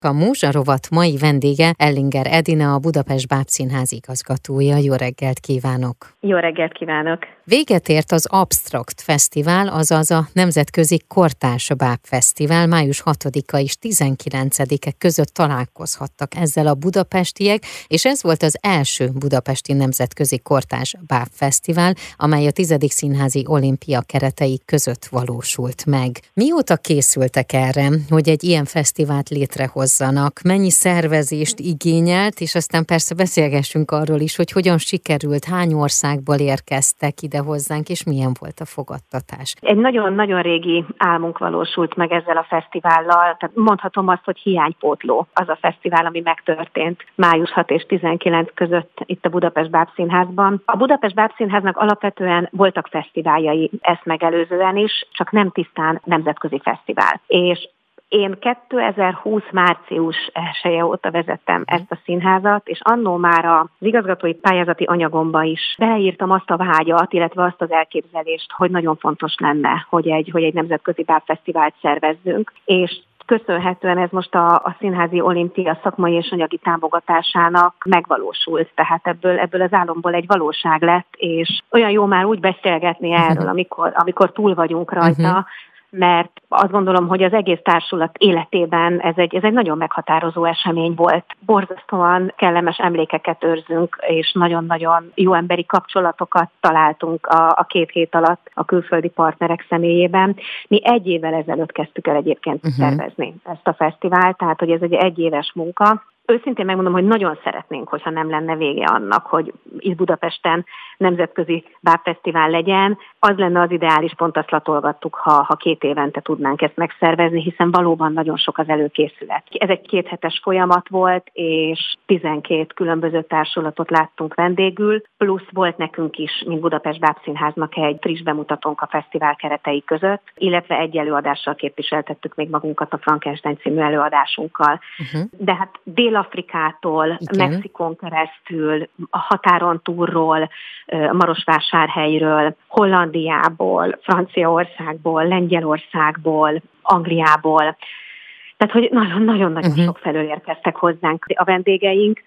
A rovat mai vendége Ellinger Edina, a Budapest Bábszínház igazgatója. Jó reggelt kívánok! Jó reggelt kívánok! Véget ért az Abstract Fesztivál, azaz a Nemzetközi Kortárs Báb Fesztivál május 6-a és 19-e között találkozhattak ezzel a budapestiek, és ez volt az első budapesti Nemzetközi Kortárs Báb Fesztivál, amely a 10. Színházi Olimpia keretei között valósult meg. Mióta készültek erre, hogy egy ilyen fesztivált létrehozzanak? Mennyi szervezést igényelt, és aztán persze beszélgessünk arról is, hogy hogyan sikerült, hány országból érkeztek ide ide hozzánk, és milyen volt a fogadtatás? Egy nagyon-nagyon régi álmunk valósult meg ezzel a fesztivállal. Tehát mondhatom azt, hogy hiánypótló az a fesztivál, ami megtörtént május 6 és 19 között itt a Budapest Bábszínházban. A Budapest Bábszínháznak alapvetően voltak fesztiváljai ezt megelőzően is, csak nem tisztán nemzetközi fesztivál. És én 2020 március 1 óta vezettem mhm. ezt a színházat, és annó már az igazgatói pályázati anyagomba is beleírtam azt a vágyat, illetve azt az elképzelést, hogy nagyon fontos lenne, hogy egy, hogy egy nemzetközi bábfesztivált szervezzünk, és köszönhetően ez most a, a Színházi Olimpia szakmai és anyagi támogatásának megvalósult. Tehát ebből, ebből az álomból egy valóság lett, és olyan jó már úgy beszélgetni erről, amikor, amikor túl vagyunk rajta, uh-huh mert azt gondolom, hogy az egész társulat életében ez egy, ez egy nagyon meghatározó esemény volt. Borzasztóan kellemes emlékeket őrzünk, és nagyon-nagyon jó emberi kapcsolatokat találtunk a, a két hét alatt a külföldi partnerek személyében. Mi egy évvel ezelőtt kezdtük el egyébként uh-huh. szervezni ezt a fesztivált, tehát hogy ez egy egyéves munka, Őszintén megmondom, hogy nagyon szeretnénk, hogyha nem lenne vége annak, hogy itt Budapesten nemzetközi bábfesztivál legyen. Az lenne az ideális, pont azt latolgattuk, ha, ha két évente tudnánk ezt megszervezni, hiszen valóban nagyon sok az előkészület. Ez egy kéthetes folyamat volt, és 12 különböző társulatot láttunk vendégül, plusz volt nekünk is, mint Budapest Bábszínháznak egy friss bemutatónk a fesztivál keretei között, illetve egy előadással képviseltettük még magunkat a Frankenstein című előadásunkkal. Uh-huh. De hát dél Dél-Afrikától, Igen. Mexikon keresztül, a határon túlról, Marosvásárhelyről, Hollandiából, Franciaországból, Lengyelországból, Angliából. Tehát, hogy nagyon-nagyon-nagyon uh-huh. sok felől érkeztek hozzánk a vendégeink,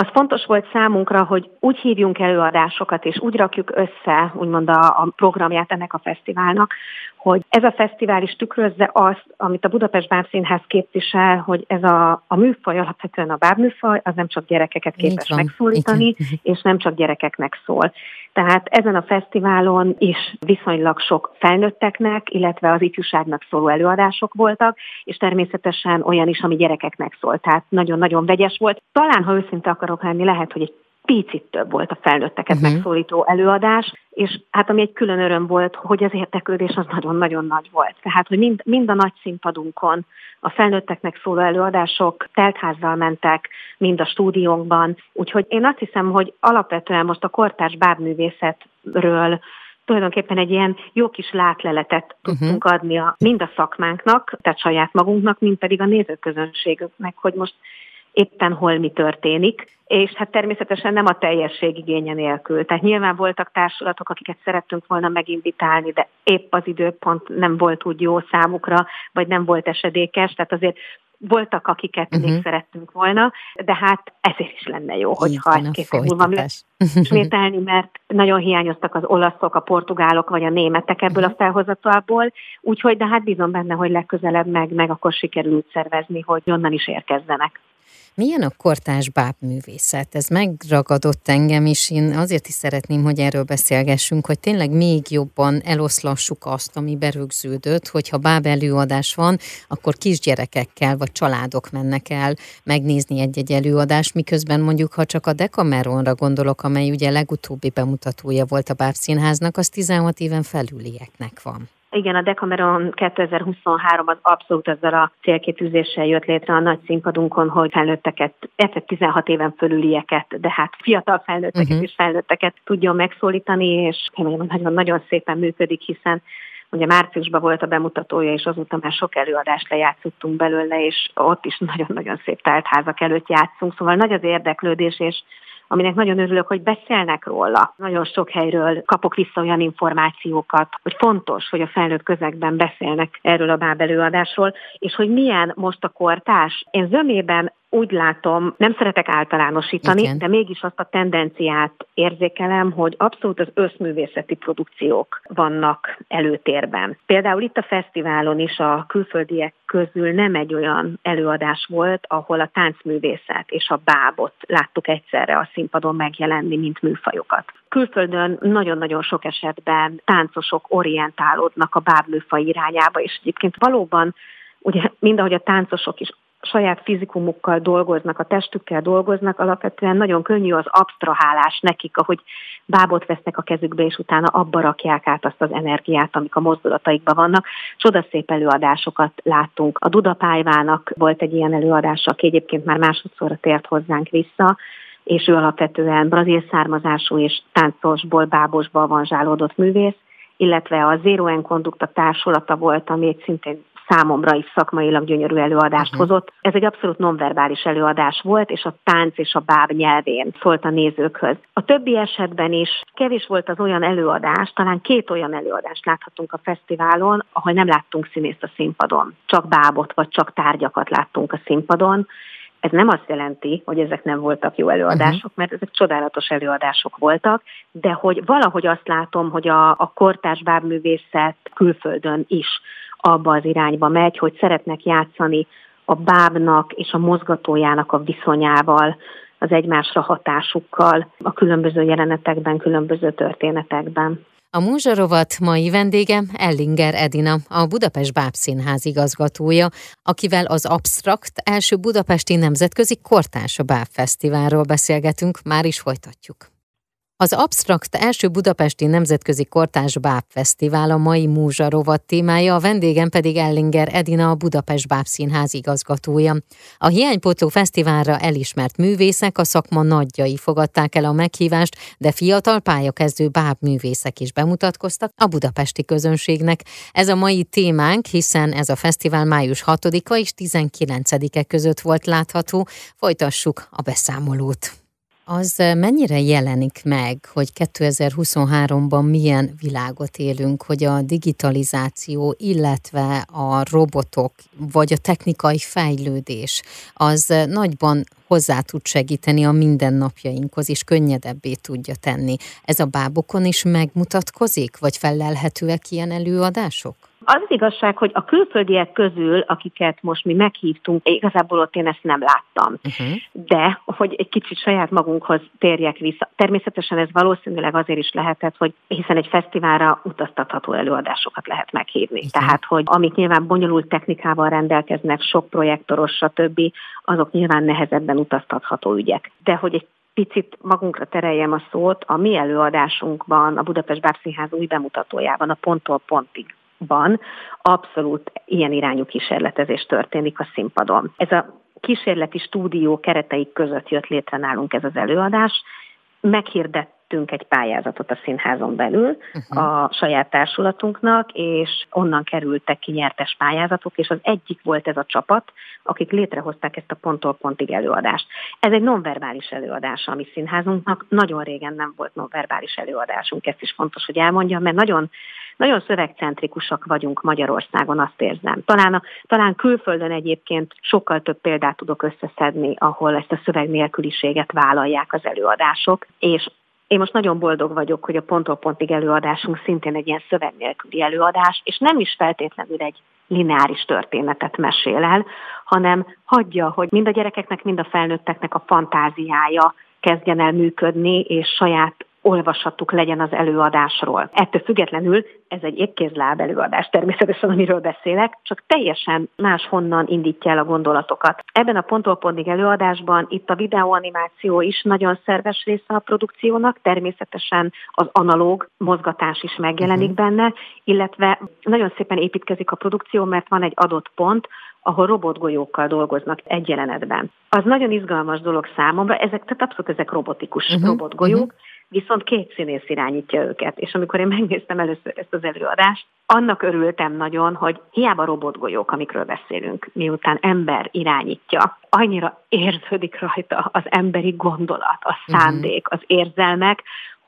az fontos volt számunkra, hogy úgy hívjunk előadásokat, és úgy rakjuk össze, úgymond a, a programját ennek a fesztiválnak, hogy ez a fesztivál is tükrözze azt, amit a Budapest Bábszínház képvisel, hogy ez a, a műfaj, alapvetően a bábműfaj, az nem csak gyerekeket képes megszólítani, és nem csak gyerekeknek szól. Tehát ezen a fesztiválon is viszonylag sok felnőtteknek, illetve az ifjúságnak szóló előadások voltak, és természetesen olyan is, ami gyerekeknek szólt. Tehát nagyon-nagyon vegyes volt. Talán, ha őszinte akarok lenni, lehet, hogy egy picit több volt a felnőtteket uh-huh. megszólító előadás, és hát ami egy külön öröm volt, hogy az érteklődés az nagyon-nagyon nagy volt. Tehát, hogy mind, mind a nagy színpadunkon a felnőtteknek szóló előadások teltházzal mentek, mind a stúdiónkban. Úgyhogy én azt hiszem, hogy alapvetően most a kortárs bábművészetről tulajdonképpen egy ilyen jó kis látleletet uh-huh. tudtunk adni a, mind a szakmánknak, tehát saját magunknak, mind pedig a nézőközönségüknek, hogy most éppen hol mi történik, és hát természetesen nem a teljesség igénye nélkül. Tehát nyilván voltak társulatok, akiket szerettünk volna meginvitálni, de épp az időpont nem volt úgy jó számukra, vagy nem volt esedékes, tehát azért voltak, akiket uh-huh. még szerettünk volna, de hát ezért is lenne jó, hogyha egy két év múlva ismételni, mert nagyon hiányoztak az olaszok, a portugálok vagy a németek ebből uh-huh. a felhozatalból, úgyhogy de hát bízom benne, hogy legközelebb meg, meg akkor sikerült szervezni, hogy onnan is érkezzenek. Milyen a kortás bábművészet? Ez megragadott engem is, én azért is szeretném, hogy erről beszélgessünk, hogy tényleg még jobban eloszlassuk azt, ami berögződött, hogyha báb előadás van, akkor kisgyerekekkel vagy családok mennek el megnézni egy-egy előadást, miközben mondjuk, ha csak a Decameronra gondolok, amely ugye legutóbbi bemutatója volt a bábszínháznak, az 16 éven felülieknek van. Igen, a Decameron 2023 az abszolút ezzel a célkitűzéssel jött létre a nagy színpadunkon, hogy felnőtteket, illetve 16 éven fölülieket, de hát fiatal felnőtteket uh-huh. és felnőtteket tudjon megszólítani, és nagyon-nagyon szépen működik, hiszen Ugye márciusban volt a bemutatója, és azóta már sok előadást lejátszottunk belőle, és ott is nagyon-nagyon szép teltházak előtt játszunk, szóval nagy az érdeklődés, és aminek nagyon örülök, hogy beszélnek róla. Nagyon sok helyről kapok vissza olyan információkat, hogy fontos, hogy a felnőtt közegben beszélnek erről a báb előadásról, és hogy milyen most a kortás. Én zömében úgy látom, nem szeretek általánosítani, Igen. de mégis azt a tendenciát érzékelem, hogy abszolút az összművészeti produkciók vannak előtérben. Például itt a fesztiválon is a külföldiek közül nem egy olyan előadás volt, ahol a táncművészet és a bábot láttuk egyszerre a színpadon megjelenni, mint műfajokat. Külföldön nagyon-nagyon sok esetben táncosok orientálódnak a bábműfaj irányába, és egyébként valóban ugye mind ahogy a táncosok is saját fizikumukkal dolgoznak, a testükkel dolgoznak, alapvetően nagyon könnyű az abstrahálás nekik, ahogy bábot vesznek a kezükbe, és utána abba rakják át azt az energiát, amik a mozdulataikban vannak. Csodaszép előadásokat láttunk. A Dudapályvának volt egy ilyen előadása, aki egyébként már másodszorra tért hozzánk vissza, és ő alapvetően brazil származású és táncosból, bábosból van zsálódott művész, illetve a Zero End Conduct a társulata volt, ami egy szintén számomra is szakmailag gyönyörű előadást uh-huh. hozott. Ez egy abszolút nonverbális előadás volt, és a tánc és a báb nyelvén szólt a nézőkhöz. A többi esetben is kevés volt az olyan előadás, talán két olyan előadást láthatunk a fesztiválon, ahol nem láttunk színészt a színpadon. Csak bábot vagy csak tárgyakat láttunk a színpadon. Ez nem azt jelenti, hogy ezek nem voltak jó előadások, uh-huh. mert ezek csodálatos előadások voltak, de hogy valahogy azt látom, hogy a, a kortárs bábművészet külföldön is abba az irányba megy, hogy szeretnek játszani a bábnak és a mozgatójának a viszonyával, az egymásra hatásukkal a különböző jelenetekben, különböző történetekben. A Múzsarovat mai vendége Ellinger Edina, a Budapest Bábszínház igazgatója, akivel az Abstrakt első budapesti nemzetközi kortárs bábfesztiválról beszélgetünk, már is folytatjuk. Az Abstrakt első budapesti nemzetközi kortás Báb Fesztivál a mai Múzsa rovat témája, a vendégem pedig Ellinger Edina, a Budapest Báb Színház igazgatója. A Hiánypótló Fesztiválra elismert művészek, a szakma nagyjai fogadták el a meghívást, de fiatal pályakezdő báb művészek is bemutatkoztak a budapesti közönségnek. Ez a mai témánk, hiszen ez a fesztivál május 6-a és 19-e között volt látható. Folytassuk a beszámolót. Az mennyire jelenik meg, hogy 2023-ban milyen világot élünk, hogy a digitalizáció, illetve a robotok, vagy a technikai fejlődés, az nagyban hozzá tud segíteni a mindennapjainkhoz, és könnyedebbé tudja tenni. Ez a bábokon is megmutatkozik, vagy felelhetőek ilyen előadások? Az igazság, hogy a külföldiek közül, akiket most mi meghívtunk, igazából ott én ezt nem láttam. Uh-huh. De, hogy egy kicsit saját magunkhoz térjek vissza. Természetesen ez valószínűleg azért is lehetett, hogy hiszen egy fesztiválra utaztatható előadásokat lehet meghívni. Uh-huh. Tehát, hogy amik nyilván bonyolult technikával rendelkeznek, sok projektoros, stb., azok nyilván nehezebben utaztatható ügyek. De hogy egy picit magunkra tereljem a szót, a mi előadásunkban, a Budapest Bábszínház új bemutatójában, a ponttól pontig ban abszolút ilyen irányú kísérletezés történik a színpadon. Ez a kísérleti stúdió kereteik között jött létre nálunk ez az előadás. Meghirdett tettünk egy pályázatot a színházon belül uh-huh. a saját társulatunknak, és onnan kerültek ki nyertes pályázatok, és az egyik volt ez a csapat, akik létrehozták ezt a ponttól pontig előadást. Ez egy nonverbális előadás a mi színházunknak. Nagyon régen nem volt nonverbális előadásunk, ezt is fontos, hogy elmondjam, mert nagyon nagyon szövegcentrikusak vagyunk Magyarországon, azt érzem. Talán, a, talán külföldön egyébként sokkal több példát tudok összeszedni, ahol ezt a szöveg nélküliséget vállalják az előadások, és én most nagyon boldog vagyok, hogy a ponttól pontig előadásunk szintén egy ilyen szöveg nélküli előadás, és nem is feltétlenül egy lineáris történetet mesél el, hanem hagyja, hogy mind a gyerekeknek, mind a felnőtteknek a fantáziája kezdjen el működni, és saját olvashatuk legyen az előadásról. Ettől függetlenül ez egy épkézláb előadás természetesen, amiről beszélek, csak teljesen máshonnan indítja el a gondolatokat. Ebben a ponttól pontig előadásban itt a videóanimáció is nagyon szerves része a produkciónak, természetesen az analóg mozgatás is megjelenik uh-huh. benne, illetve nagyon szépen építkezik a produkció, mert van egy adott pont, ahol robotgolyókkal dolgoznak egy jelenetben. Az nagyon izgalmas dolog számomra, ezek, tehát abszolút ezek robotikus uh-huh, robotgolyók, uh-huh viszont két színész irányítja őket. És amikor én megnéztem először ezt az előadást, annak örültem nagyon, hogy hiába robotgolyók, amikről beszélünk, miután ember irányítja, annyira érződik rajta az emberi gondolat, a mhm. szándék, az érzelmek,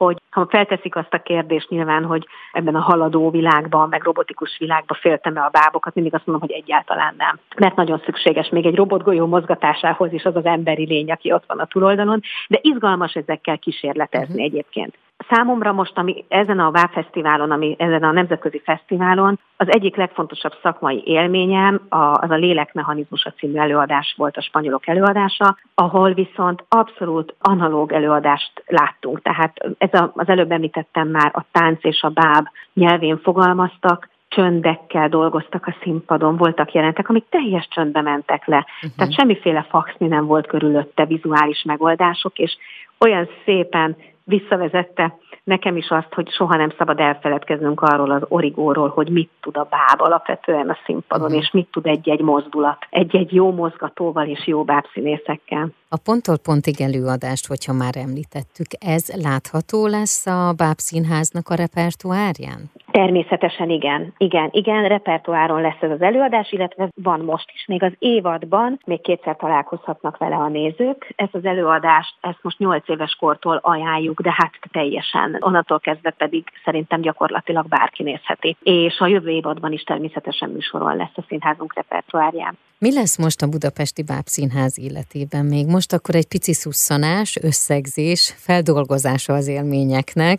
hogy ha felteszik azt a kérdést nyilván, hogy ebben a haladó világban, meg robotikus világban féltem-e a bábokat, mindig azt mondom, hogy egyáltalán nem. Mert nagyon szükséges még egy robotgolyó mozgatásához is az az emberi lény, aki ott van a túloldalon, de izgalmas ezekkel kísérletezni uh-huh. egyébként. Számomra most, ami ezen a VÁV Fesztiválon, ami ezen a nemzetközi fesztiválon, az egyik legfontosabb szakmai élményem a, az a Lélekmechanizmus a című előadás volt a spanyolok előadása, ahol viszont abszolút analóg előadást láttunk. Tehát ez a, az előbb említettem már, a tánc és a báb nyelvén fogalmaztak, csöndekkel dolgoztak a színpadon, voltak jelentek, amik teljes csöndbe mentek le. Uh-huh. Tehát semmiféle faxni nem volt körülötte, vizuális megoldások, és olyan szépen visszavezette nekem is azt, hogy soha nem szabad elfeledkeznünk arról az origóról, hogy mit tud a báb alapvetően a színpadon, uh-huh. és mit tud egy-egy mozdulat, egy-egy jó mozgatóval és jó bábszínészekkel. A ponttól pontig előadást, hogyha már említettük, ez látható lesz a bábszínháznak a repertoárján? Természetesen igen, igen, igen, repertoáron lesz ez az előadás, illetve van most is. Még az évadban még kétszer találkozhatnak vele a nézők. Ezt az előadást, ezt most 8 éves kortól ajánljuk, de hát teljesen. Onnantól kezdve pedig szerintem gyakorlatilag bárki nézheti. És a jövő évadban is természetesen műsoron lesz a színházunk repertoárján. Mi lesz most a Budapesti Bábszínház életében? Még most akkor egy pici szusszanás, összegzés, feldolgozása az élményeknek,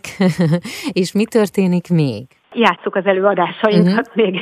és mi történik még? Játsszuk az előadásainkat uh-huh. még,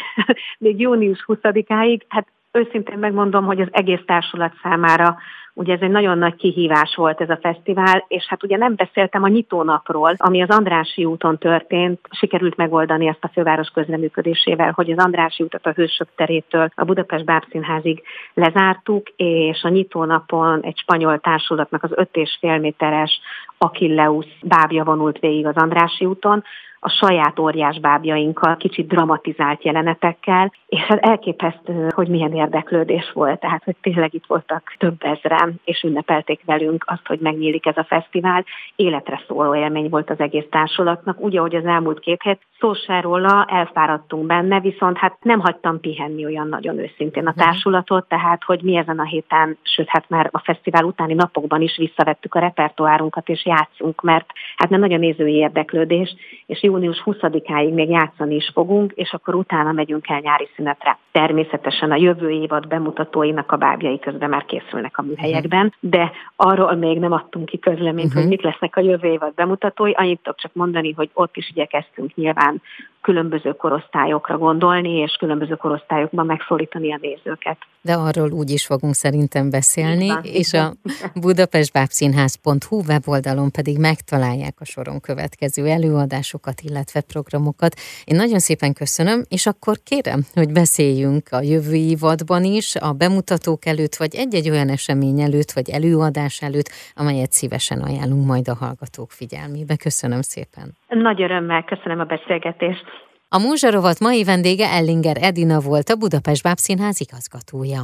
még június 20-áig. Hát őszintén megmondom, hogy az egész társulat számára Ugye ez egy nagyon nagy kihívás volt ez a fesztivál, és hát ugye nem beszéltem a nyitónapról, ami az Andrási úton történt. Sikerült megoldani ezt a főváros közleműködésével, hogy az Andrási útat a Hősök terétől a Budapest Bábszínházig lezártuk, és a nyitónapon egy spanyol társulatnak az 5,5 méteres Achilleus bábja vonult végig az Andrási úton, a saját óriás bábjainkkal, kicsit dramatizált jelenetekkel, és ez hát elképesztő, hogy milyen érdeklődés volt, tehát hogy tényleg itt voltak több ezren, és ünnepelték velünk azt, hogy megnyílik ez a fesztivál. Életre szóló élmény volt az egész társulatnak, úgy, ahogy az elmúlt két hét, szó se róla, elfáradtunk benne, viszont hát nem hagytam pihenni olyan nagyon őszintén a mhm. társulatot, tehát hogy mi ezen a héten, sőt hát már a fesztivál utáni napokban is visszavettük a repertoárunkat, és játszunk, mert hát nem nagyon nézői érdeklődés, és június 20-áig még játszani is fogunk, és akkor utána megyünk el nyári szünetre. Természetesen a jövő évad bemutatóinak a bábjai közben már készülnek a műhelyekben, de arról még nem adtunk ki közleményt, uh-huh. hogy mhm. mik lesznek a jövő évad bemutatói. Annyit tudok csak mondani, hogy ott is igyekeztünk nyilván különböző korosztályokra gondolni, és különböző korosztályokban megszólítani a nézőket. De arról úgy is fogunk szerintem beszélni, van, és a budapestbábszínház.hu weboldalon pedig megtalálják a soron következő előadásokat, illetve programokat. Én nagyon szépen köszönöm, és akkor kérem, hogy beszéljünk a jövő évadban is, a bemutatók előtt, vagy egy-egy olyan esemény előtt, vagy előadás előtt, amelyet szívesen ajánlunk majd a hallgatók figyelmébe. Köszönöm szépen. Nagy örömmel köszönöm a beszélgetést. A Múzsarovat mai vendége Ellinger Edina volt, a Budapest Bábszínház igazgatója.